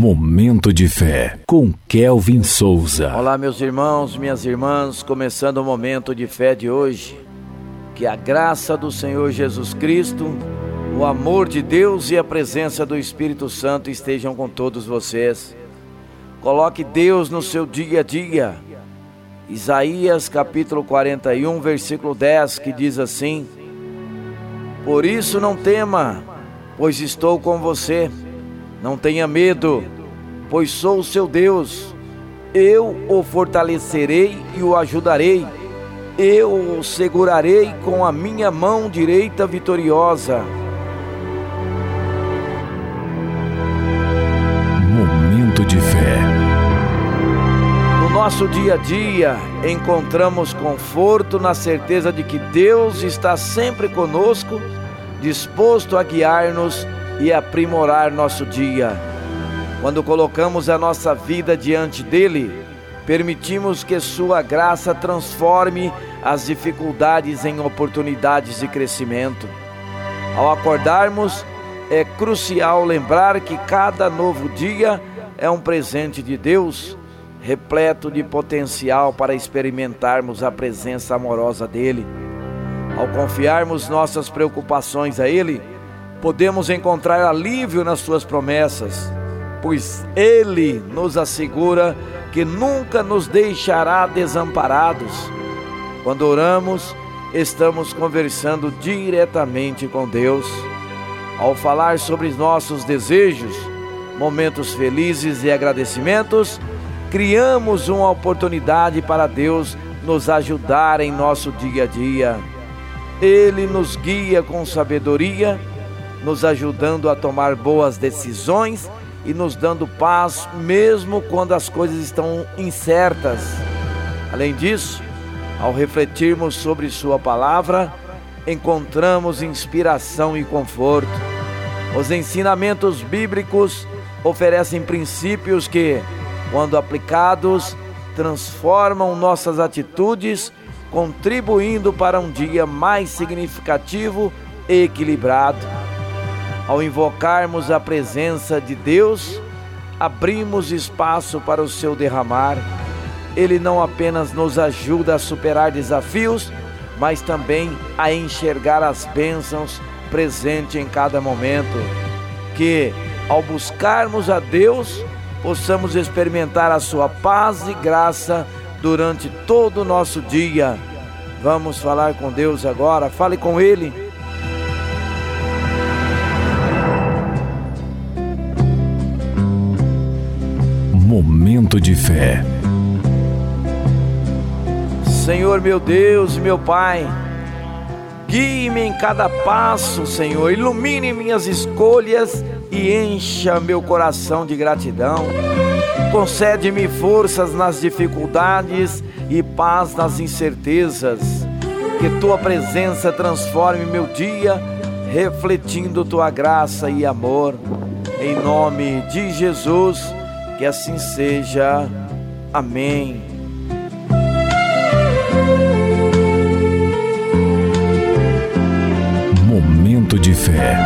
Momento de fé com Kelvin Souza. Olá, meus irmãos, minhas irmãs, começando o momento de fé de hoje. Que a graça do Senhor Jesus Cristo, o amor de Deus e a presença do Espírito Santo estejam com todos vocês. Coloque Deus no seu dia a dia. Isaías capítulo 41, versículo 10, que diz assim: Por isso não tema, pois estou com você. Não tenha medo, pois sou o seu Deus. Eu o fortalecerei e o ajudarei. Eu o segurarei com a minha mão direita vitoriosa. Momento de fé. No nosso dia a dia, encontramos conforto na certeza de que Deus está sempre conosco, disposto a guiar-nos e aprimorar nosso dia. Quando colocamos a nossa vida diante dele, permitimos que Sua graça transforme as dificuldades em oportunidades de crescimento. Ao acordarmos, é crucial lembrar que cada novo dia é um presente de Deus, repleto de potencial para experimentarmos a presença amorosa dele. Ao confiarmos nossas preocupações a Ele, podemos encontrar alívio nas Suas promessas, pois Ele nos assegura que nunca nos deixará desamparados. Quando oramos, estamos conversando diretamente com Deus. Ao falar sobre nossos desejos, momentos felizes e agradecimentos, criamos uma oportunidade para Deus nos ajudar em nosso dia a dia. Ele nos guia com sabedoria nos ajudando a tomar boas decisões e nos dando paz, mesmo quando as coisas estão incertas. Além disso, ao refletirmos sobre Sua palavra, encontramos inspiração e conforto. Os ensinamentos bíblicos oferecem princípios que, quando aplicados, transformam nossas atitudes, contribuindo para um dia mais significativo e equilibrado. Ao invocarmos a presença de Deus, abrimos espaço para o seu derramar. Ele não apenas nos ajuda a superar desafios, mas também a enxergar as bênçãos presentes em cada momento. Que, ao buscarmos a Deus, possamos experimentar a sua paz e graça durante todo o nosso dia. Vamos falar com Deus agora, fale com Ele Momento de fé. Senhor meu Deus, meu Pai, guie-me em cada passo, Senhor, ilumine minhas escolhas e encha meu coração de gratidão. Concede-me forças nas dificuldades e paz nas incertezas. Que tua presença transforme meu dia, refletindo tua graça e amor. Em nome de Jesus que assim seja. Amém. Momento de fé.